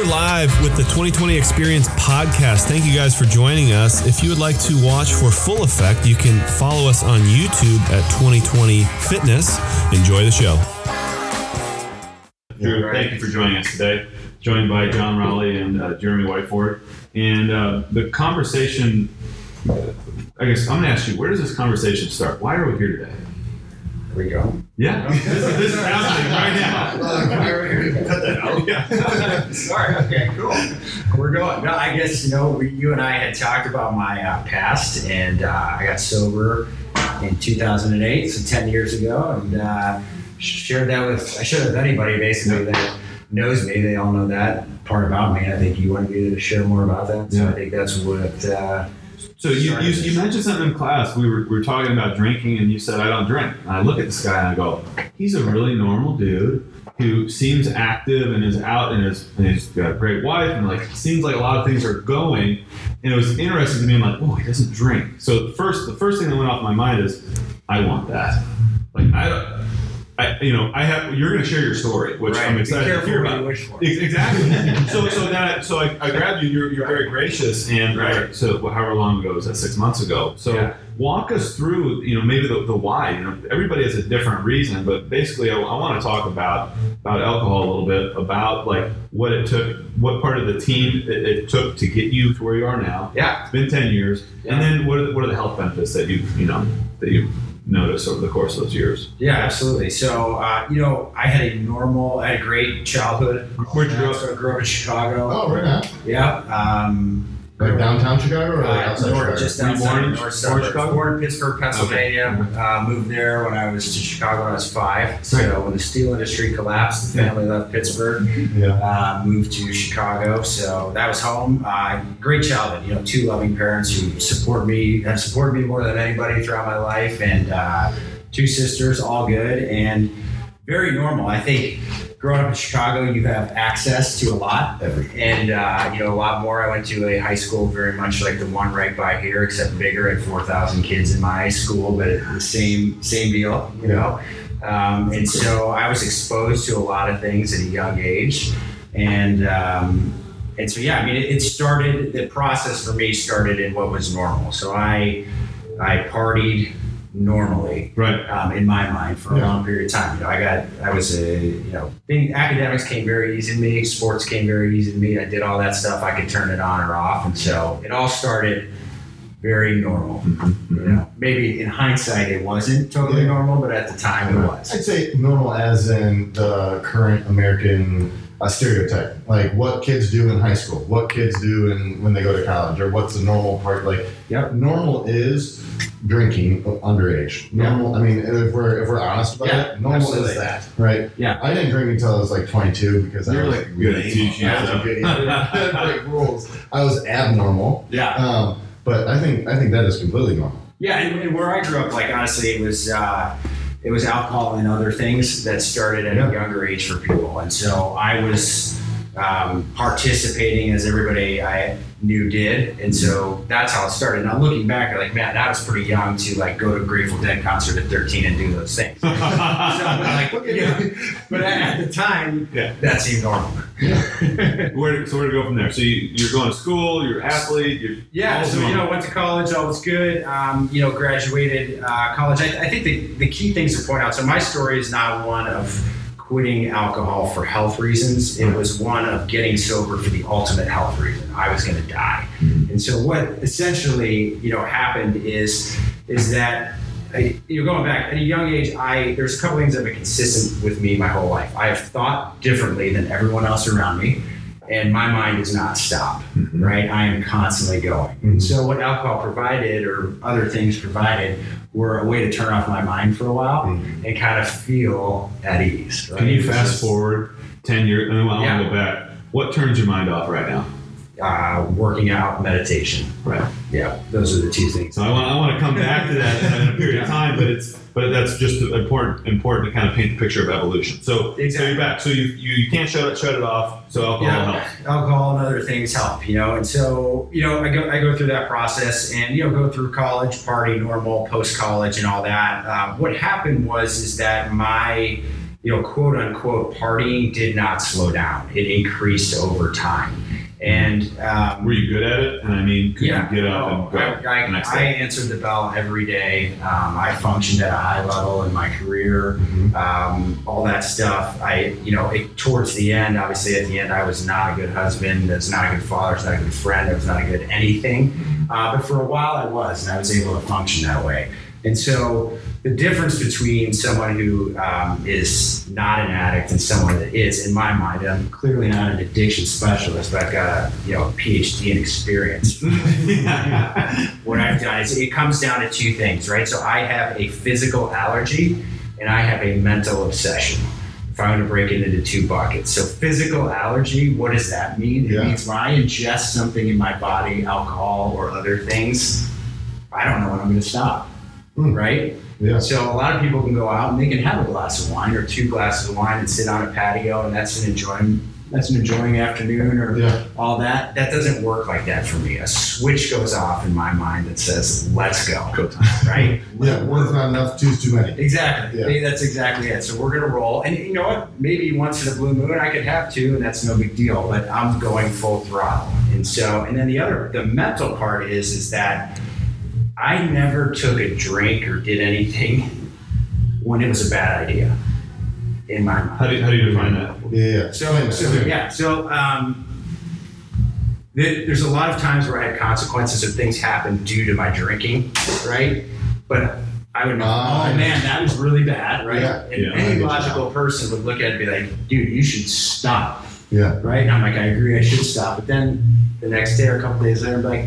we're live with the 2020 Experience podcast. Thank you guys for joining us. If you would like to watch for full effect, you can follow us on YouTube at 2020 Fitness. Enjoy the show. Drew, thank you for joining us today. Joined by John Raleigh and uh, Jeremy Whiteford. And uh, the conversation, I guess I'm going to ask you, where does this conversation start? Why are we here today? We go. Yeah, this, is, this is happening right now. Cut that out. Yeah. Sorry. Okay. Cool. We're going. No, I guess you know we, you and I had talked about my uh, past, and uh, I got sober in 2008, so 10 years ago, and uh, shared that with I shared it with anybody basically that knows me. They all know that part about me. I think you wanted me to share more about that, so Yeah. I think that's what. So you, you, you mentioned something in class. We were, we were talking about drinking, and you said I don't drink. And I look at this guy and I go, he's a really normal dude who seems active and is out and is and he's got a great wife and like seems like a lot of things are going. And it was interesting to me. I'm like, oh, he doesn't drink. So the first the first thing that went off my mind is, I want that. Like I don't. I, you know, I have. You're going to share your story, which I'm Be excited to hear about. you wish for. Exactly. so so that so I, I grabbed you. You're, you're very gracious, and uh, Right. so however long ago was that? Six months ago. So Yeah. walk us through. You know, maybe the, the why. You know, everybody has a different reason, but basically, I, I want to talk about about alcohol a little bit, about like what it took, what part of the team it, it took to get you to where you are now. Yeah. It's been ten years, Yeah. and then what are the, what are the health benefits that you you know that you noticed over the course of those years? Yeah, absolutely. So, uh, you know, I had a normal, I had a great childhood. Where'd you grow up? So I grew up in Chicago. Oh, right now. Yeah. Um, Like downtown Chicago or like uh, outside north, Chicago? just outside born north suburbs. Chicago? Born in Pittsburgh, Pennsylvania. Uh, moved there when I was to Chicago when I was five. So when the steel industry collapsed, the family left Pittsburgh, yeah. uh, moved to Chicago. So that was home. Uh, great childhood. You know, two loving parents who support me, have supported me more than anybody throughout my life, and uh, two sisters, all good and very normal. I think growing up in Chicago, you have access to a lot, and uh, you know a lot more. I went to a high school very much like the one right by here, except bigger at four thousand kids in my high school, but the same same deal, you know. Um, and so I was exposed to a lot of things at a young age, and um, and so yeah, I mean, it, it started. The process for me started in what was normal. So I I partied normally Right. um, in my mind for a Yeah. long period of time. You know, I got, I was a, you know, thing, academics came very easy to me. Sports came very easy to me. I did all that stuff. I could turn it on or off, and so it all started very normal. You know, maybe in hindsight it wasn't totally Yeah. normal, but at the time it was. I'd say normal as in the current American uh, stereotype. Like what kids do in high school, what kids do in, when they go to college, or what's the normal part. Like Yep. normal is drinking underage. Normal, I mean, if we're if we're honest about Yeah, it, normal absolutely. is that, right? Yeah. I didn't drink until I was like 22 because I You're was like good at lame. teaching I was a good. Break rules. I was abnormal. Yeah. Um, but I think I think that is completely normal. Yeah, and, and where I grew up, like honestly, it was uh, it was alcohol and other things that started at Yeah. a younger age for people, and so I was um, participating as everybody I knew did, and so that's how it started. Now looking back, I'm like, man, I was pretty young to like go to a Grateful Dead concert at 13 and do those things. so, but, like, you know, but at the time, Yeah. that seemed normal. Where, so where to go from there? So you, you're going to school, you're an athlete, you're Yeah, so you know, went to college, all was good. Um, you know, graduated uh, college. I, I think the, the key things to point out. So my story is not one of quitting alcohol for health reasons. It was one of getting sober for the ultimate health reason. I was going to die, mm-hmm. and so what essentially you know happened is is that. I, you know, going back at a young age, I there's a couple things that have been consistent with me my whole life. I have thought differently than everyone else around me, and my mind does not stop Mhm. right? I am constantly going. Mhm. So what alcohol provided or other things provided were a way to turn off my mind for a while Mhm. and kind of feel at ease. Right? Can you fast just, forward 10 years? And then I want to go back. What turns your mind off right now? Uh, working out, meditation. Right. Yeah, those are the two things. So I want, I want to come back to that in a period of time, but it's but that's just important important to kind of paint the picture of evolution. So, so Exactly. you're back. So you, you, you can't shut it shut it off. So alcohol Yeah. helps. alcohol and other things help, you know. And so, you know, I go I go through that process, and you know, go through college, party, normal, post college, and all that. Um, what happened was is that my you know, quote unquote, partying did not slow down. It increased over time. And um, Were you good at it? And I mean, could yeah, you get up no, and go I, I, the next I answered the bell every day. Um, I functioned at a high level in my career. Mhm. Um, all that stuff. I, you know, it, towards the end, obviously, at the end, I was not a good husband. I was not a good father. I was not a good friend. I was not a good anything. Uh, but for a while, I was, and I was able to function that way. And so, the difference between someone who um, is not an addict and someone that is, in my mind, I'm clearly not an addiction specialist, but I've got a you know a PhD in experience. what I've done is it comes down to two things, right? So I have a physical allergy and I have a mental obsession. If I were to break it into two buckets. So physical allergy, what does that mean? It Yeah. means when I ingest something in my body, alcohol or other things, I don't know when I'm gonna stop. Hmm. Right? Yeah. So a lot of people can go out and they can have a glass of wine or two glasses of wine and sit on a patio and that's an enjoying that's an enjoying afternoon or Yeah. all that. That doesn't work like that for me. A switch goes off in my mind that says, let's go. Go time. Right? Yeah. One's not enough, two's too many. Exactly. Yeah. That's exactly it. So we're gonna roll. And you know what? Maybe once in a blue moon I could have two and that's no big deal, but I'm going full throttle. And so and then the other the mental part is is that I never took a drink or did anything when it was a bad idea in my mind. How do you, how do you define that? Yeah. yeah. So, so yeah, so um, th- there's a lot of times where I had consequences of things happen due to my drinking, right? But I would know, Ah, oh man, that was really bad, right? Yeah, and yeah, any logical person would look at it and be like, dude, you should stop, Yeah. right? And I'm like, I agree, I should stop. But then the next day or a couple days later, I'm like,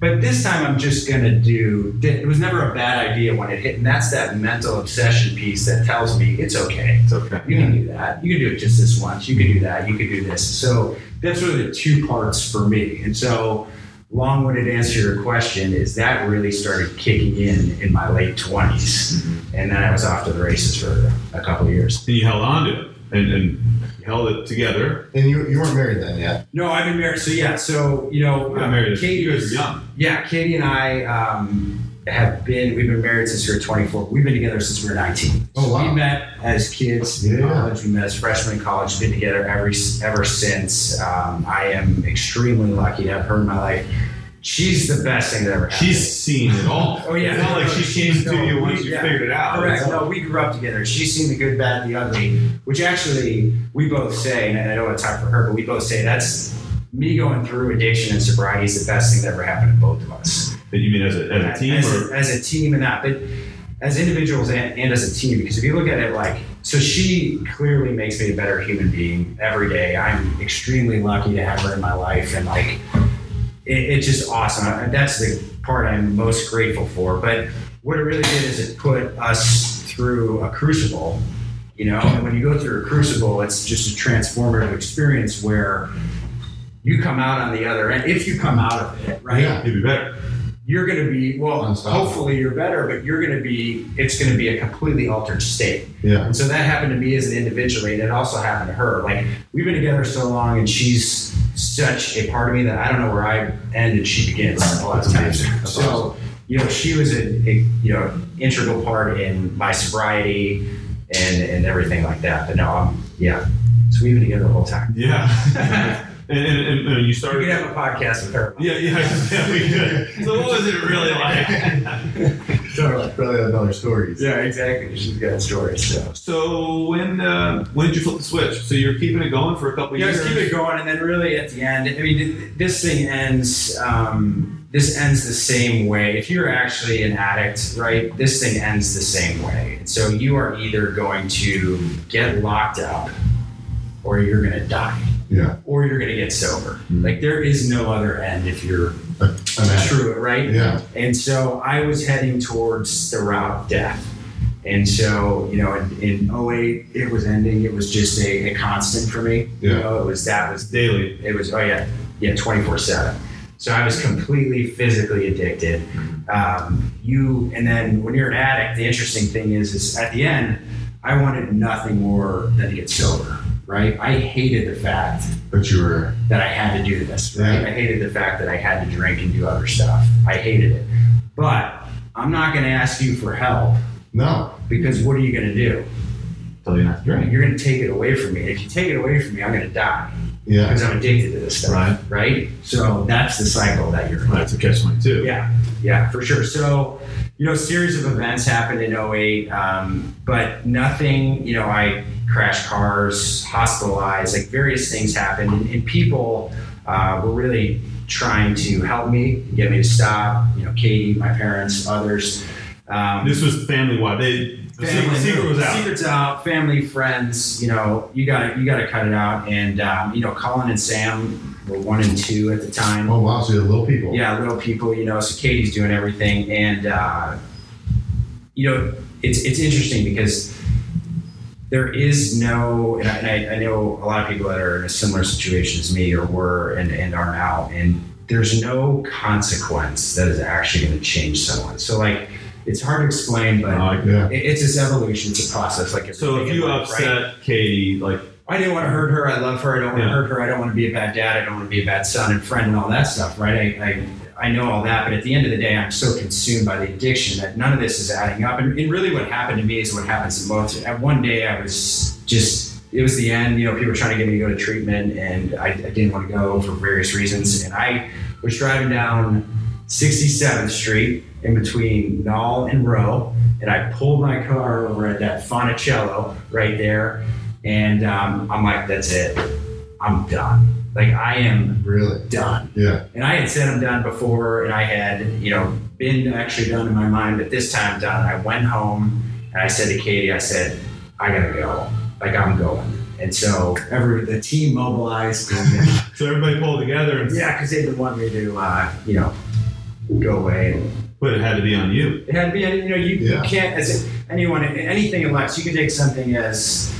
but this time I'm just gonna do. It was never a bad idea when it hit, and that's that mental obsession piece that tells me it's okay. It's okay. You can do that. You can do it just this once. You can do that. You can do this. So that's really the two parts for me. And so, long-winded answer to your question is that really started kicking in in my late 20s, mm-hmm. and then I was off to the races for a couple of years. And you held on to it and, and held it together. And you, you weren't married then yet. No, I've been married. So yeah. So you know, You got uh, married. Katie you guys was were young. yeah. Katie and I um, have been. We've been married since we were 24. We've been together since we were 19. Oh, wow. We met as kids in Yeah. college. We met as freshmen in college. Been together every ever since. Um, I am extremely lucky to have her in my life. She's the best thing that ever happened. She's seen it all. Oh, yeah. It's not like she came She's- to you once we- you yeah. figured it out. Correct. No, we grew up together. She's seen the good, bad, the ugly, which actually we both say, and I don't want to talk for her, but we both say that's me going through addiction and sobriety is the best thing that ever happened to both of us. That you mean as a, as a team as, or a, as a team and that, but as individuals and, and as a team, because if you look at it like, so she clearly makes me a better human being every day. I'm extremely lucky to have her in my life, and like, it, it's just awesome. And that's the part I'm most grateful for. But what it really did is it put us through a crucible, you know. And when you go through a crucible, it's just a transformative experience where you come out on the other end. If you come out of it, right? Yeah. you'd be better. you're going to be well hopefully you're better but you're going to be it's going to be a completely altered state Yeah. and so that happened to me as an individual and it also happened to her like we've been together so long and she's such a part of me that i don't know where i end and she begins a lot of times. So you know she was a, a you know integral part in my sobriety and and everything like that. But no i'm yeah. So we've been together the whole time. Yeah. and, and, and, and you we started. could have a podcast with her yeah, yeah, yeah, we could. So what was it really like? totally Probably another stories. yeah exactly she's got stories so so when uh, when did you flip the switch? So you're keeping it going for a couple Yeah, years. just keep it going, and then really at the end, I mean, this thing ends. Um, this ends the same way. If you're actually an addict, right? This thing ends the same way. And so you are either going to get locked up, or you're going to die, Yeah. or you're going to get sober. Mhm. Like there is no other end if you're true, right? Yeah. And so I was heading towards the route of death. And so, you know, in, in 08, it was ending. It was just a, a constant for me. You Yeah. know, it was that was daily. it was oh yeah yeah 24 7 so i was completely physically addicted um, you and then when you're an addict the interesting thing is is at the end i wanted nothing more than to get sober right i hated the fact But you were. that i had to do this right Yeah. i hated the fact that i had to drink and do other stuff i hated it but i'm not going to ask you for help No. because what are you going to do tell you not to drink. You're going to take it away from me. And if you take it away from me, I'm going to die Yeah. because I'm addicted to this stuff. Right. Right. So that's the cycle that you're in. That's a catch twenty two. Yeah, yeah, for sure. So, you know, series of events happened in 08, um, but nothing, you know, I crashed cars, hospitalized, like various things happened, and, and people uh, were really trying to help me, get me to stop, you know, Katie, my parents, others. Um, This was family wide. They the family- secret was out. Secret's out. Family, friends. You know, you got to you got to cut it out. And um, you know, Colin and Sam were one and two at the time. Oh wow, so you're little people. Yeah, little people, you know. So Katie's doing everything, and uh, you know, it's it's interesting because there is no, and I, and I, I know a lot of people that are in a similar situation as me or were and, and are now, and there's no consequence that is actually going to change someone. So like, it's hard to explain, but Uh, Yeah. it- it's this evolution, it's a process. Like so if you life, upset right? Katie, like I didn't want to hurt her. I love her. I don't want Yeah. to hurt her. I don't want to be a bad dad. I don't want to be a bad son and friend and all that stuff, right? I, I, I know all that, but at the end of the day, I'm so consumed by the addiction that none of this is adding up. And, and really, what happened to me is what happens to most. At one day, I was just, it was the end. You know, people were trying to get me to go to treatment, and I, I didn't want to go for various reasons. And I was driving down 67th Street in between Nall and Roe, and I pulled my car over at that Fonicello right there. And um, I'm like, that's it. I'm done. Like, I am Really? done. Yeah. And I had said I'm done before, and I had, you know, been actually done in my mind, but this time I'm done. I went home and I said to Katie, I said, I gotta go. Like I'm going. And so every the team mobilized. And, so everybody pulled together and yeah, because they didn't want me to, uh, you know, go away. And but it had to be on you. it had to be, you know, you, Yeah. you can't, as anyone, anything in life, so you can take something as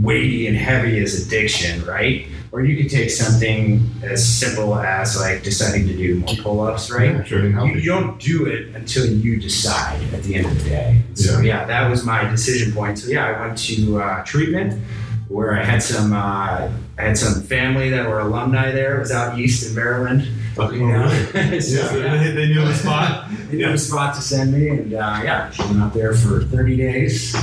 weighty and heavy as addiction, right? Or you could take something as simple as like deciding to do more pull-ups, right? Yeah, sure. You, you don't do it until you decide at the end of the day. So yeah, that was my decision point. So yeah, I went to uh, treatment where I had some uh, I had some family that were alumni there. It was out east in Maryland. Okay. You know? Yeah. So, So they, they knew the spot. they knew a spot to send me, and uh, yeah, I went out there for 30 days,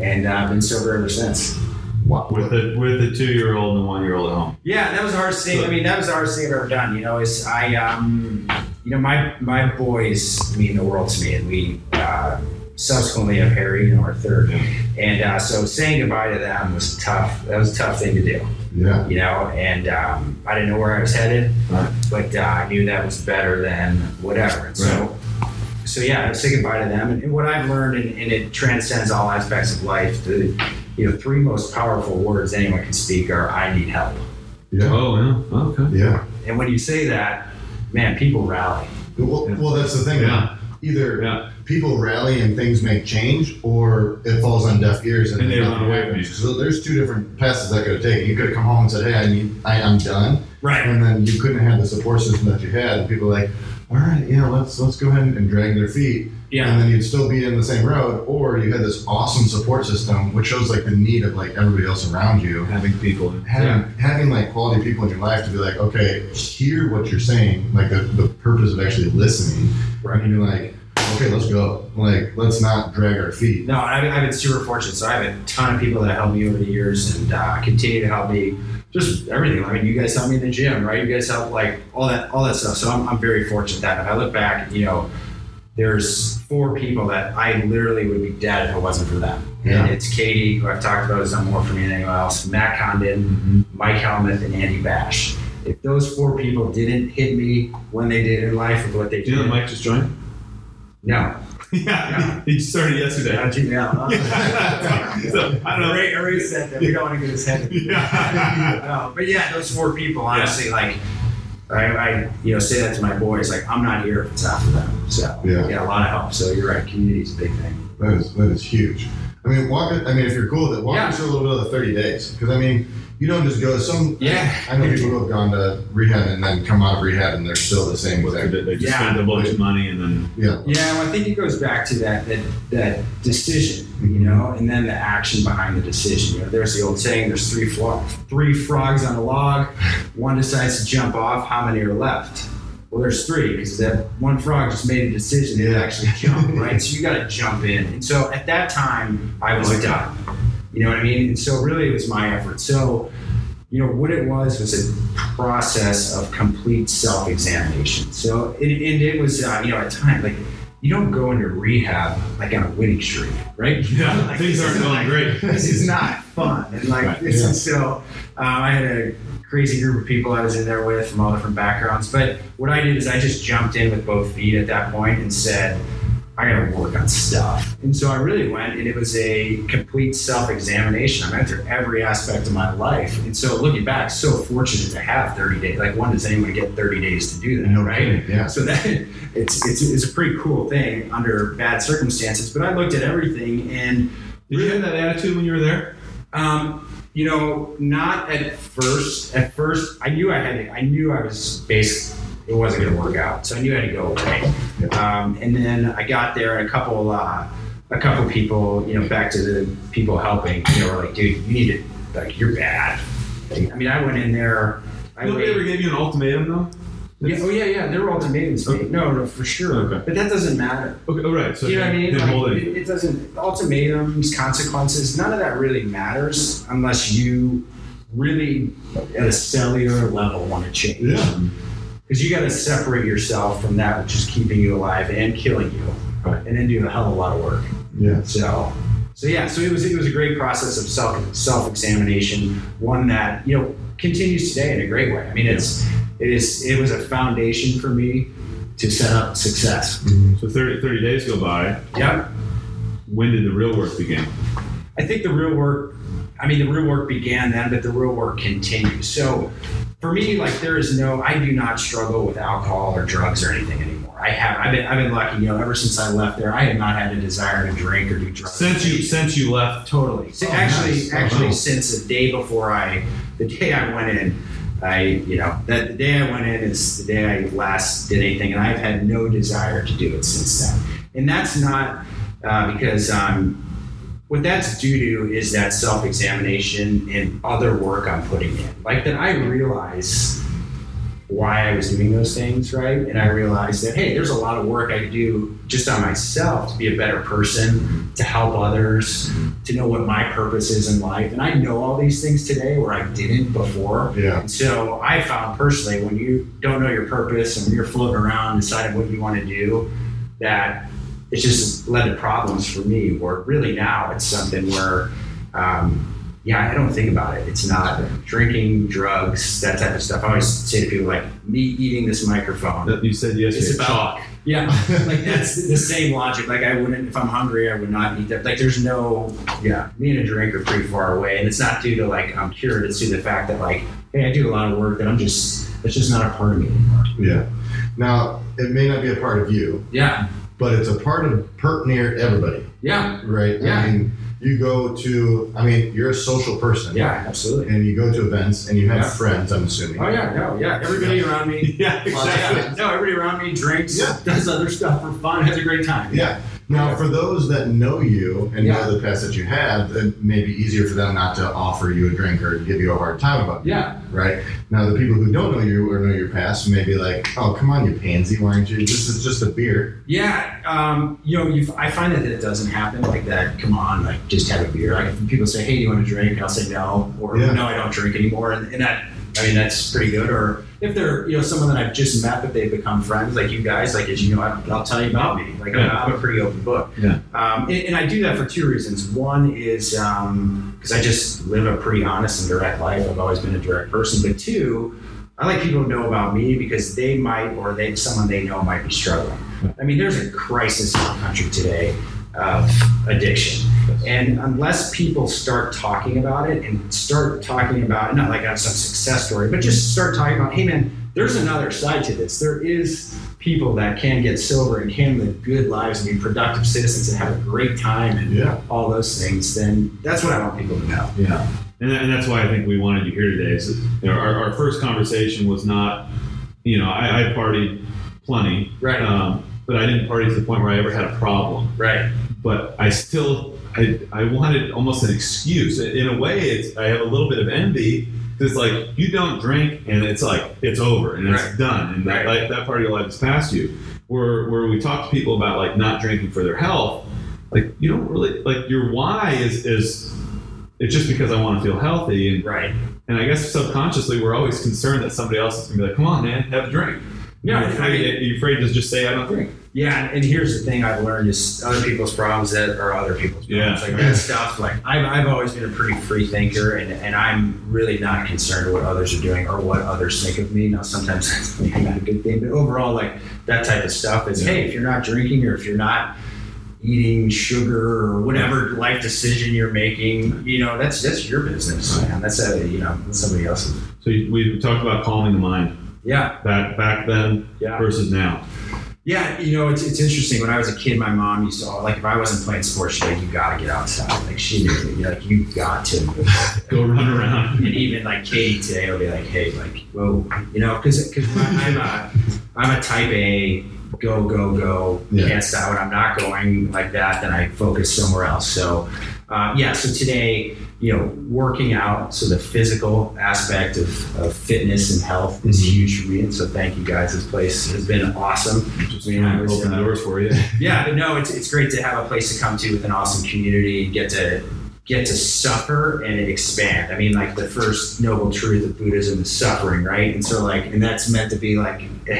and uh, I've been sober ever since. Wow. with the with the two year old and the one year old at home. Yeah, that was the hardest thing. I mean, that was the hardest thing I've ever done. You know, is I, um, you know, my my boys mean the world to me, and we uh, subsequently have Harry, you know, our third, and uh, so saying goodbye to them was tough. That was a tough thing to do, Yeah. you know, and um, I didn't know where I was headed, Right. but uh, I knew that was better than whatever. And so. So yeah, I say goodbye to them, and, and what I've learned, and, and it transcends all aspects of life. The you know three most powerful words anyone can speak are "I need help." Yeah. Oh yeah. Okay. Yeah. And when you say that, man, people rally. Well, Yeah. well, that's the thing. Yeah. Either Yeah. people rally and things make change, or it falls on deaf ears and, And they nothing run away from you. So there's two different paths that could have taken. You could have come home and said, "Hey, I need, I, I'm done," Right. and then you couldn't have the support system that you had. And people are like, "All right, yeah, let's let's go ahead and drag their feet," Yeah. and then you'd still be in the same road. Or you had this awesome support system, which shows like the need of like everybody else around you. Having people. having having like quality people in your life to be like, okay, hear what you're saying, like the, the purpose of actually listening, Right. and you're like, okay, let's go. Like, let's not drag our feet. No, I've, I've been super fortunate. So I have a ton of people that helped me over the years and uh, continue to help me. Just everything. I mean, you guys helped me in the gym, right? You guys helped like all that, all that stuff. So I'm, I'm very fortunate that if I look back, you know, there's four people that I literally would be dead if it wasn't for them. Yeah. And it's Katie, who I've talked about, has done more for me than anyone else. Matt Condon, Mhm. Mike Helmuth, and Andy Bash. If those four people didn't hit me when they did in life with what they Do you know did, Mike just joined? no, yeah. He started yesterday. not you now. so I don't know. Ray, Ray said that we don't want to get his head. Yeah. no, but yeah, those four people, honestly, like I, I, you know, say that to my boys, like I'm not here if it's for them. So Yeah. a lot of help. So you're right, community's a big thing. That is that is huge. I mean, walk. I mean, if you're cool with it, walk Yeah. us through a little bit of the 30 days, because I mean, you don't just go. Some Yeah. I know people who have gone to rehab and then come out of rehab and they're still the same They exact. they just Yeah. spend a bunch of money and then Yeah. Yeah, well, I think it goes back to that that that decision, you mm-hmm. know, and then the action behind the decision. You know, there's the old saying: "There's three flo- three frogs on a log. One decides to jump off. How many are left?" Well, there's three because that one frog just made a decision to Yeah. actually jump, right? So you got to jump in. And so at that time, I was like done. You know what I mean? And so really it was my effort. So, you know, what it was was a process of complete self-examination. So, it, and it was, uh, you know, at time like you don't go into rehab like on a winning streak, right? Yeah, Like, things aren't going like- great. This is not fun, and like Right. this Yeah. is so. Um, I had a crazy group of people I was in there with from all different backgrounds. But what I did is I just jumped in with both feet at that point and said, I got to work on stuff. And so I really went, and it was a complete self examination. I went through every aspect of my life. And so looking back, so fortunate to have 30 days. Like, when does anyone get 30 days to do that, No right? kidding, Yeah. So that it's, it's it's a pretty cool thing under bad circumstances. But I looked at everything and Did you have that attitude when you were there? um, you know, not at first. At first, I knew I had. To, I knew I was basically it wasn't going to work out, so I knew I had to go away. Um, and then I got there, and a couple, uh, a couple people, you know, back to the people helping, you know, were like, "Dude, you need to, like, you're bad." I mean, I went in there. I Nobody ever gave you an ultimatum though? yeah, oh yeah, yeah. There were ultimatums. Okay. No, no, for sure. Okay. But that doesn't matter. Okay, all right. So you know what I mean? Like, it, it. it doesn't ultimatums, consequences. None of that really matters unless you really, at a cellular level, want to change. Yeah. Because you got to separate yourself from that which is keeping you alive and killing you, Right. and then do a hell of a lot of work. Yeah. So, so yeah, so it was it was a great process of self self examination, one that you know continues today in a great way. I mean, it's it is it was a foundation for me to set up success. Mm-hmm. So 30, 30 days go by. Yep. When did the real work begin? I think the real work, I mean, the real work began then, but the real work continues. So for me, like there is no, I do not struggle with alcohol or drugs or anything anymore. I have, I've been, I've been lucky, you know, ever since I left there, I have not had a desire to drink or do drugs. Since you since you left. totally. So Oh, actually, nice. Oh, actually, wow. since the day before I, the day I went in, I, you know, that the day I went in is the day I last did anything, and I've had no desire to do it since then. And that's not uh, because um, what that's due to is that self examination and other work I'm putting in. Like that, I realize why I was doing those things, right? And I realized that, hey, there's a lot of work I do just on myself to be a better person, to help others, to know what my purpose is in life. And I know all these things today where I didn't before. Yeah. And so I found personally when you don't know your purpose and when you're floating around deciding what you want to do, that it's just led to problems for me. Where really now it's something where, um, yeah, I don't think about it. It's not drinking, drugs, that type of stuff. I always say to people like me eating this microphone. You said yes. It's about yeah, like that's the same logic. Like I wouldn't, if I'm hungry, I would not eat that. Like there's no, yeah, me and a drink are pretty far away, and it's not due to like I'm cured. It's due to the fact that like, hey, I do a lot of work that I'm just, it's just not a part of me anymore. Yeah. Now, it may not be a part of you, Yeah, but it's a part of pert near everybody, yeah, right? Yeah. I mean, you go to, I mean, you're a social person. yeah, absolutely. And you go to events and you have Yeah. friends, I'm assuming. Oh yeah, no, yeah. Everybody around me, Yeah, exactly. yeah, no, everybody around me drinks, Yeah. does other stuff for fun, has a great time. Yeah. Now, for those that know you and Yeah. know the past that you had, it may be easier for them not to offer you a drink or give you a hard time about it, yeah, right? Now, the people who don't know you or know your past may be like, oh, come on, you pansy, why aren't you? This is just a beer. Yeah, um, you know, you I find that it doesn't happen like that. Come on, like just have a beer. Like if people say, "Hey, do you want to drink?" I'll say no, or Yeah. no, I don't drink anymore, and, and that I mean that's pretty good. Or if they're you know someone that I've just met, but they've become friends, like you guys, like as you know, I, I'll tell you about me. Like I'm, I'm a pretty open book. Yeah. Um, and, and I do that for two reasons. One is because I just live a pretty honest and direct life. I've always been a direct person. But two, I like people to know about me because they might, or they someone they know might be struggling. I mean, there's a crisis in the country today of addiction. And unless people start talking about it and start talking about, not like I have some success story, but just start talking about, hey man, there's another side to this. There is people that can get sober and can live good lives and be productive citizens and have a great time and Yeah. all those things, then that's what I want people to know. Yeah, and, that- and that's why I think we wanted you here today. So, you know, our, our first conversation was not, you know, I, I partied plenty, Right. um, but I didn't party to the point where I ever had a problem. Right. But I still, I, I wanted almost an excuse. In a way, it's I have a little bit of envy because it's like you don't drink and it's like it's over and it's Right. done and that, Right. like, that part of your life is past you. Where where we talk to people about like not drinking for their health, like you don't really like your why is is it's just because I want to feel healthy. And, Right. and I guess subconsciously, we're always concerned that somebody else is going to be like, come on, man, have a drink. Yeah, you're afraid, you're afraid to just say, I don't drink. Yeah, and here's the thing I've learned is other people's problems that are other people's problems. Yeah. Like that stuff. Like I've, I've always been a pretty free thinker, and, and I'm really not concerned what others are doing or what others think of me. Now sometimes that's maybe not a good thing, but overall, like that type of stuff is Yeah. hey, if you're not drinking or if you're not eating sugar or whatever life decision you're making, you know, that's that's your business, man. That's a you know somebody else's. So we talked about calming the mind Yeah, back back then yeah. versus now. Yeah, you know, it's, it's interesting. When I was a kid, my mom used to, like, if I wasn't playing sports, she's like, you gotta get outside. Like, she knew, me. like, you got to. Go run around. And even, like, Katie today will be like, hey, like, whoa, you know, because because I'm a, I'm a type A, go, go, go, Yeah. can't stop. When I'm not going like that, then I focus somewhere else. So, uh, yeah, so today, you know, working out, so the physical aspect of, of fitness and health is Mhm. huge for me. And so, thank you guys. This place has been awesome. Just was, open uh, doors for you. Yeah, but no, it's, it's great to have a place to come to with an awesome community and get to get to suffer and expand. I mean, like the first noble truth of Buddhism is suffering, right? And so, like, and that's meant to be like,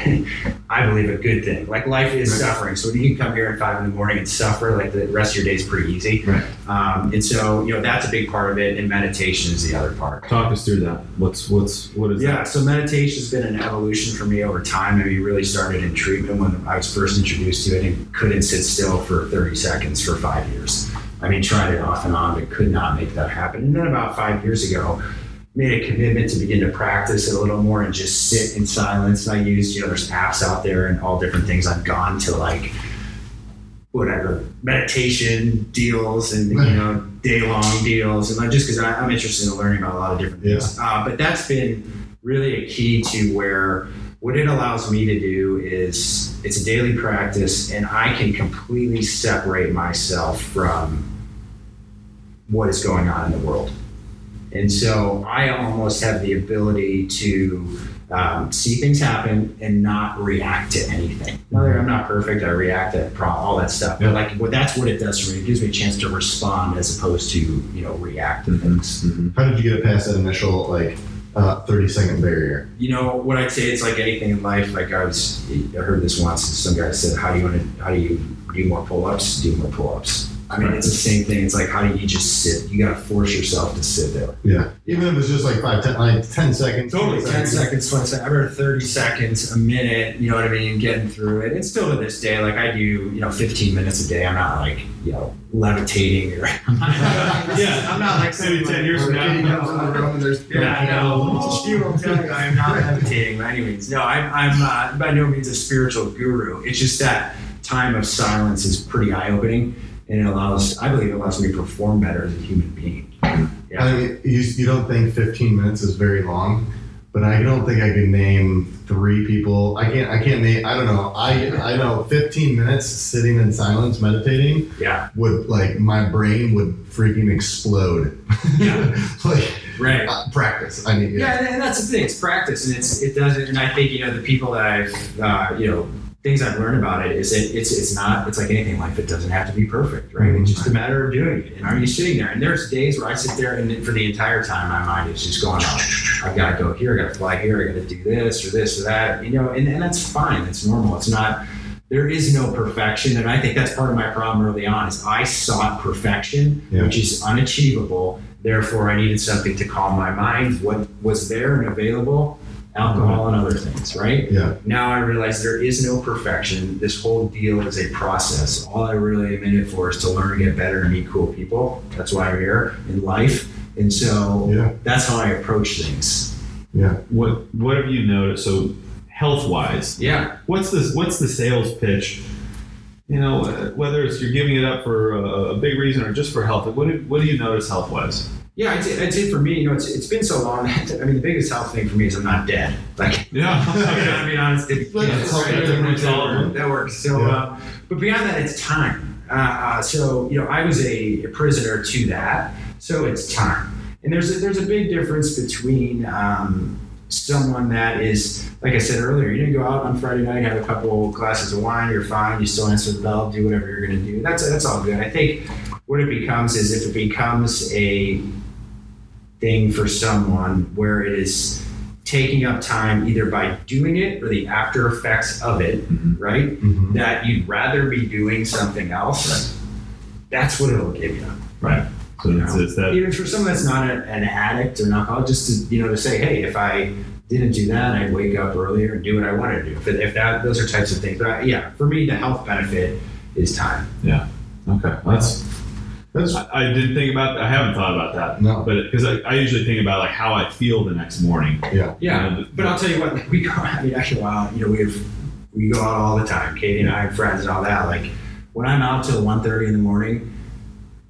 I believe a good thing. Like life is Right. suffering. So when you can come here at five in the morning and suffer, like the rest of your day is pretty easy. Right. Um, and so, you know, that's a big part of it, and meditation is the other part. Talk us through that. What's what's what is Yeah, so meditation has been an evolution for me over time. I mean, really started in treatment when I was first introduced to it and couldn't sit still for 30 seconds for five years. I mean, tried it off and on, but could not make that happen. And then about five years ago, made a commitment to begin to practice it a little more and just sit in silence. And I used, you know, there's apps out there and all different things. I've gone to like whatever meditation deals and you know day long deals and like just because I'm interested in learning about a lot of different things. Uh, but that's been really a key to where what it allows me to do is it's a daily practice and I can completely separate myself from what is going on in the world. And so I almost have the ability to um, see things happen and not react to anything. Now, I'm not perfect. I react to all that stuff. But like, well, that's what it does for me. It gives me a chance to respond as opposed to you know react to things. Mhm. How did you get past that initial like uh, 30 second barrier? You know what I'd say? It's like anything in life. Like I was, I heard this once. Some guy said, "How do you want to? How do you do more pull-ups? Do more pull-ups." I mean, it's the same thing. It's like, how do you just sit? You got to force yourself to sit there. Yeah. Even if it's just like five, ten, like 10 seconds. 20 10 seconds, 20 seconds. I remember 30 seconds, a minute, you know what I mean, getting through it. And still to this day, like I do, you know, 15 minutes a day. I'm not like, you know, levitating or. Yeah. I'm not like Maybe 10 years from now. Yeah, I know. She will tell you I am not levitating by any means. No, I'm, I'm uh, by no means a spiritual guru. It's just that time of silence is pretty eye opening and it allows, I believe it allows me to perform better as a human being. Yeah. I mean, you, you don't think 15 minutes is very long, but I don't think I can name three people. I can't. I can't name. I don't know. I I know 15 minutes sitting in silence meditating Yeah. would like my brain would freaking explode. Yeah. like Right. uh, practice. I mean. Yeah, Yeah. and- and that's the thing. It's practice, and it's it doesn't. And I think you know the people that I've uh, you know things I've learned about it is that it's it's not it's like anything in life. It doesn't have to be perfect, right? It's just a matter of doing it. And are you sitting there? And there's days where I sit there, and for the entire time, my mind is just going on. I've got to go here. I got to fly here. I got to do this or this or that. You know, and, and that's fine. It's normal. It's not. There is no perfection, and I think that's part of my problem early on. Is I sought perfection, Yeah. which is unachievable. Therefore, I needed something to calm my mind. What was there and available? Alcohol and other things, right? Yeah. Now I realize there is no perfection. This whole deal is a process. All I really am in it for is to learn, to get better, and meet cool people. That's why I'm here in life. And so Yeah. that's how I approach things. Yeah. What what have you noticed? So health wise, Yeah. what's this? What's the sales pitch? You know, whether it's you're giving it up for a, a big reason or just for health. What do, what do you notice health wise? Yeah, I'd say, I'd say for me, you know, it's, it's been so long. I mean, the biggest health thing for me is I'm not dead. Like, Yeah. I mean, honestly, Let's yeah, hope right, that works that works. So, Yeah. uh, but beyond that, it's time. Uh, uh, so, you know, I was a, a prisoner to that. So it's time. And there's a, there's a big difference between um, someone that is, like I said earlier, you didn't go out on Friday night, have a couple glasses of wine, you're fine, you still answer the bell, do whatever you're going to do. That's that's all good. I think what it becomes is if it becomes a thing for someone where it is taking up time either by doing it or the after effects of it, Mhm. right? Mhm. That you'd rather be doing something else. That's what it'll give you. Right. So You it's, that. Even for someone that's not a, an addict or an alcoholic, just to you know to say, hey, if I didn't do that, I'd wake up earlier and do what I wanted to do. If, if that those are types of things, but I, yeah, for me, the health benefit is time. Yeah. Okay. That's. That's I, I didn't think about. I haven't thought about that. no. But because I, I usually think about like how I feel the next morning. Yeah. Yeah, You know, the- but I'll tell you what, like we go. I mean, I go out. You know, we have we go out all the time. Katie and I have friends and all that. Like when I'm out till 1.30 in the morning,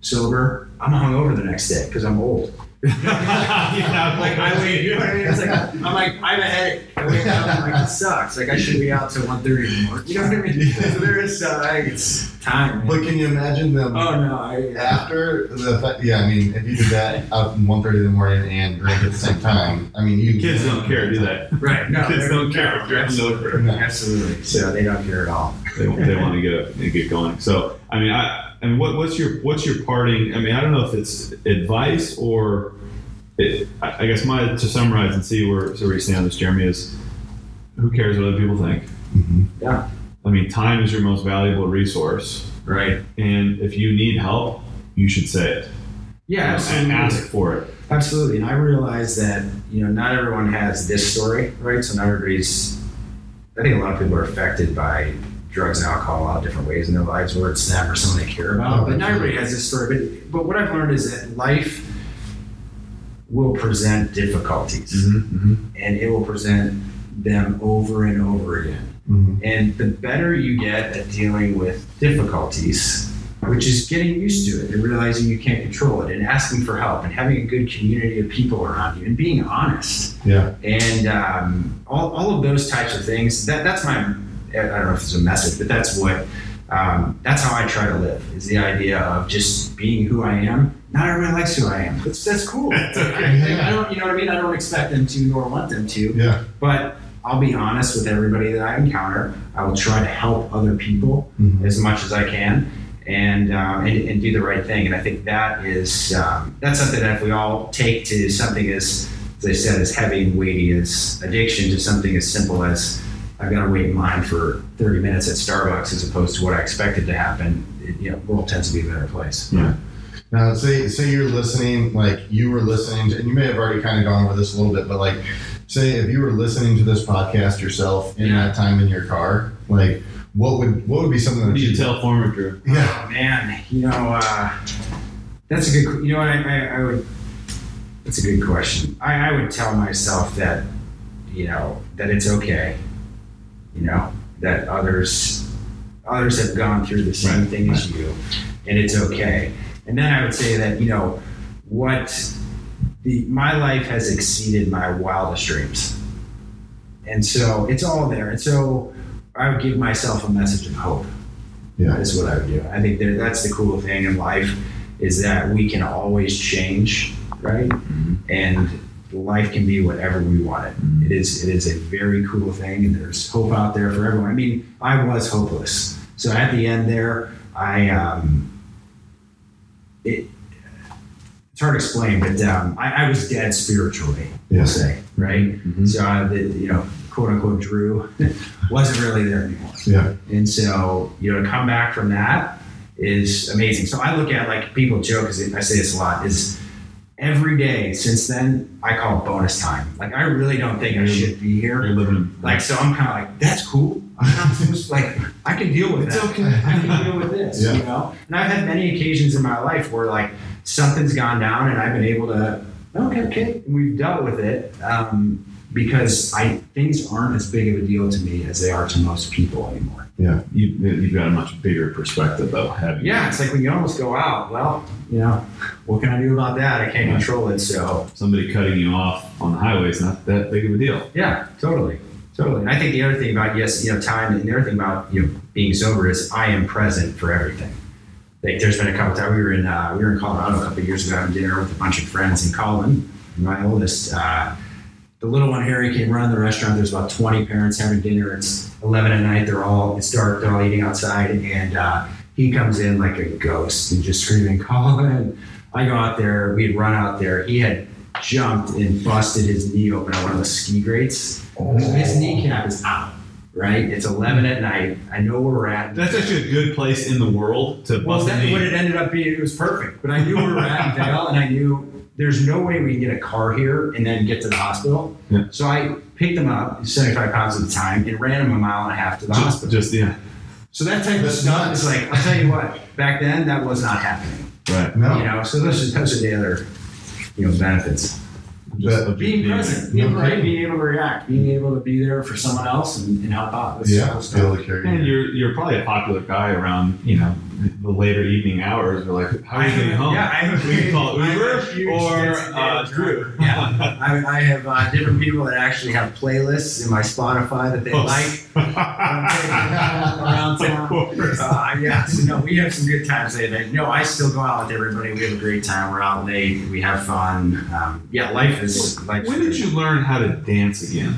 sober, I'm hungover the next day because I'm old. Yeah, like I wait, you know what I mean? It's like I'm like I'm a headache. I wake up, I'm like it sucks. Like I shouldn't be out till 1.30 in the morning. You know what I mean? So there is uh, like, it's time. Man. But can you imagine them oh no, I after the fact? Yeah, I mean, if you did that out at 1.30 in the morning and drink at the same time, I mean, you Kids don't care, do they? right. No, Kids don't care if you're. No. Absolutely. So they don't care at all. They, they want to get up, and get going. So I mean, I I mean, what, what's your what's your parting? I mean, I don't know if it's advice or it, I, I guess my to summarize and see where so where you stand on this, Jeremy is who cares what other people think. Mhm. Yeah. I mean, time is your most valuable resource, Right. and if you need help, you should say it. Yeah, You know, absolutely. and ask for it. Absolutely, and I realize that you know not everyone has this story, right? So not everybody's. I think a lot of people are affected by drugs and alcohol a lot of different ways in their lives, where it's them or someone they care about. But not everybody has this story. But but what I've learned is that life will present difficulties, Mm-hmm. and it will present them over and over again. Mhm. And the better you get at dealing with difficulties, which is getting used to it and realizing you can't control it and asking for help and having a good community of people around you and being honest Yeah. and um, all, all of those types of things, that, that's my, I don't know if it's a message, but that's what, um, that's how I try to live is the idea of just being who I am. Not everyone likes who I am. That's, that's cool. That's okay. I, I don't, you know what I mean? I don't expect them to nor want them to Yeah. but I'll be honest with everybody that I encounter. I will try to help other people Mhm. as much as I can and, um, and, and do the right thing. And I think that is um, that's something that if we all take to something as, as I said, as heavy and weighty as addiction to something as simple as I've got to wait in line for 30 minutes at Starbucks as opposed to what I expected to happen, it, you know, world tends to be a better place. Now, say say you're listening, like you were listening, to, and you may have already kind of gone over this a little bit, but like, say if you were listening to this podcast yourself in Yeah. that time in your car, like, what would what would be something that you you tell former Drew? Yeah. Oh man, you know, uh, that's a good. You know what? I, I, I would. That's a good question. I, I would tell myself that, you know, that it's okay. You know, that others, others have gone through the same Right, thing as you, and it's okay. And then I would say that you know, what the my life has exceeded my wildest dreams, and so it's all there. And so I would give myself a message of hope. Yeah. That is what I would do. I think that that's the cool thing in life is that we can always change, right? Mhm. And life can be whatever we want it. Mhm. It is it is a very cool thing, and there's hope out there for everyone. I mean, I was hopeless, so at the end there, I um, it. It's hard to explain, but um, I, I was dead spiritually. Yeah. We'll say right. Mhm. So uh, the you know quote unquote Drew wasn't really there anymore. Yeah. And so, you know, to come back from that is amazing. So I look at like people joke because I say this a lot is every day since then I call it bonus time. Like I really don't think I should be here. You're living Like so I'm kind of like that's cool. I'm not supposed like I can deal with It's that. okay. I can deal with this. Yeah. You know. And I've had many occasions in my life where like something's gone down and I've been able to okay okay and we've dealt with it. Um, because I things aren't as big of a deal to me as they are to most people anymore. You, you've got a much bigger perspective though. Have you? Yeah, it's like when you almost go out. Well, you know, what can I do about that? I can't control it. So Somebody cutting you off on the highway is not that big of a deal. yeah, totally, totally. And I think the other thing about yes, you know, time, and the other thing about you know being sober is I am present for everything. Like there's been a couple times we were in uh, we were in Colorado a couple of years ago having dinner with a bunch of friends, and Colin, my oldest, uh, the little one Harry came running the restaurant. There's about 20 parents having dinner. It's 11 at night. They're all it's dark. They're all eating outside, and uh, he comes in like a ghost and just screaming, "Colin!" I go out there. We had run out there. He had jumped and busted his knee open on one of the ski grates. His kneecap is out. Right, it's 11 at night. I know where we're at. That's actually a good place in the world to Well, bust a that's what it ended up being. It was perfect. But I knew where we were at in Vail, and I knew there's no way we can get a car here and then get to the hospital. Yeah. So I picked him up, 75 pounds at the time, and ran him a mile and a half to the just, hospital. just yeah, So that type of That's stuff nuts. is like, I'll tell you what, back then that was not happening. right. No. You know, so those are, those are the other, you know, benefits. Just But Being there. present, being No right, being able to react, being able to be there for someone else and, and help out. That's Yeah, cool be stuff. able to carry. And you're you're probably a popular guy around you know the later evening hours. We're like, how are you getting home? Yeah, I have we can call Uber a or uh, Drew. Yeah, I, I have uh, different people that actually have playlists in my Spotify that they Oh, like around town. Uh, yeah, so no, we have some good times late night. No, I still go out with everybody. We have a great time. We're out late. We have fun. Um, yeah, life is life. When did you learn how to dance again?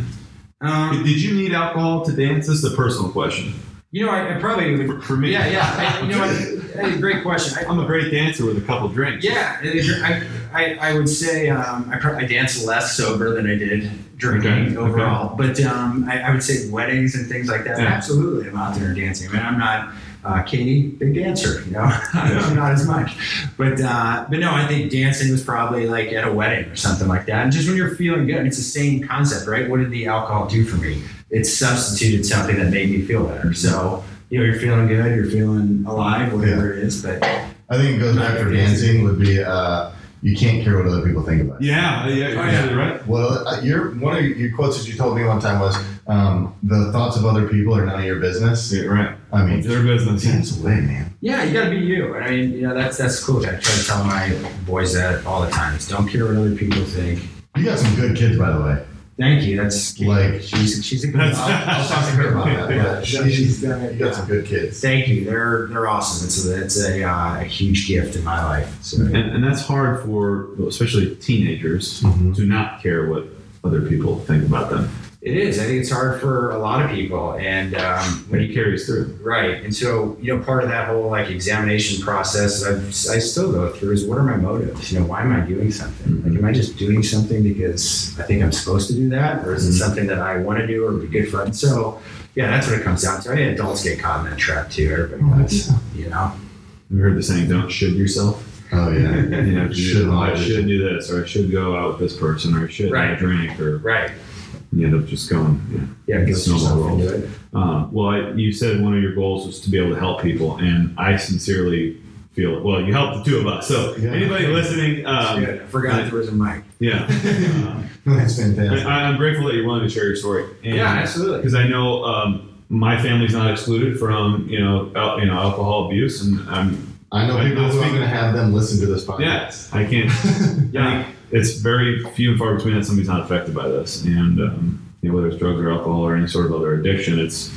Um, Did you need alcohol to dance? This is a personal question. You know, I, I probably would. For, for me, Yeah, yeah. I, you know, what? Hey, great question. I, I'm a great dancer with a couple drinks. Yeah, I, I, I would say um, I, pro- I dance less sober than I did drinking Okay, overall. But um, I, I would say weddings and things like that. Yeah. Absolutely, I'm out there dancing. I mean, I'm not uh, Katie, big dancer. You know, I'm not as much. But uh, but no, I think dancing was probably like at a wedding or something like that. And just when you're feeling good, it's the same concept, right? What did the alcohol do for me? It substituted something that made me feel better. So. You know, you're feeling good, you're feeling alive, whatever it is. But I think it goes back for dancing would be uh, you can't care what other people think about. you. Yeah, yeah, you're Oh, yeah. right. Well, uh, your one of your quotes that you told me one time was um, the thoughts of other people are none of your business. Yeah, right. I mean, It's their business. dance away, man. Yeah, you gotta be you. I mean, you know, that's that's cool. I try to tell my boys that all the time. Is don't care what other people think. You got some good kids, by the way. Thank you. That's Like- she's she's a good. That's- I'll, I'll talk to her about that. Yeah. But She's she's, done got yeah. some good kids. Thank you. They're they're awesome. It's a it's a, uh, a huge gift in my life. So And, and that's hard for especially teenagers Mhm. to not care what other people think about them. It is. I think it's hard for a lot of people, and um, But he carries through. Right. And so, you know, part of that whole like examination process I've, I still go through is what are my motives? You know, why am I doing something? Like, am I just doing something because I think I'm supposed to do that? Or is it Mhm. something that I want to do or be good for? And so, yeah, that's what it comes down to. I think adults get caught in that trap too. Everybody does, you know? You heard the saying, "Don't should yourself." Oh yeah. you know, Should oh, I should do this, or I should go out with this person, or I should Right. have a drink, or Right. You end up just going. Yeah. Yeah, get Snowball rolls. Um, well, I, you said one of your goals was to be able to help people, and I sincerely feel well. You helped the two of us. So Yeah. anybody listening, um, good. I forgot there was a mic. yeah, um, That's I, fantastic. I'm grateful that you're willing to share your story. And, Yeah, absolutely. because I know um, my family's not excluded from you know al- you know alcohol abuse, and I'm I know people I who are going to have them listen to this podcast. Yes, I can't yeah it's very few and far between that somebody's not affected by this, and um, you know whether it's drugs or alcohol or any sort of other addiction, it's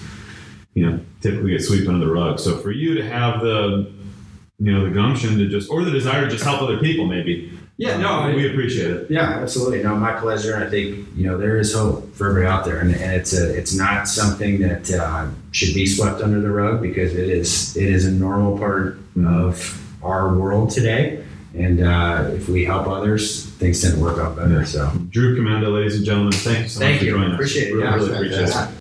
you know typically gets swept under the rug. So for you to have the you know the gumption to just or the desire to just help other people, maybe Yeah, no, um, I- we appreciate it. Yeah, absolutely. No, my pleasure. And I think you know there is hope for everybody out there, and, and it's a it's not something that uh, should be swept under the rug because it is it is a normal part of our world today. And uh, if we help others, things tend to work out better. So Drew Commando, ladies and gentlemen, thank you so Thank much for you. joining us. Appreciate it. Really, Yeah, really appreciate it. fantastic.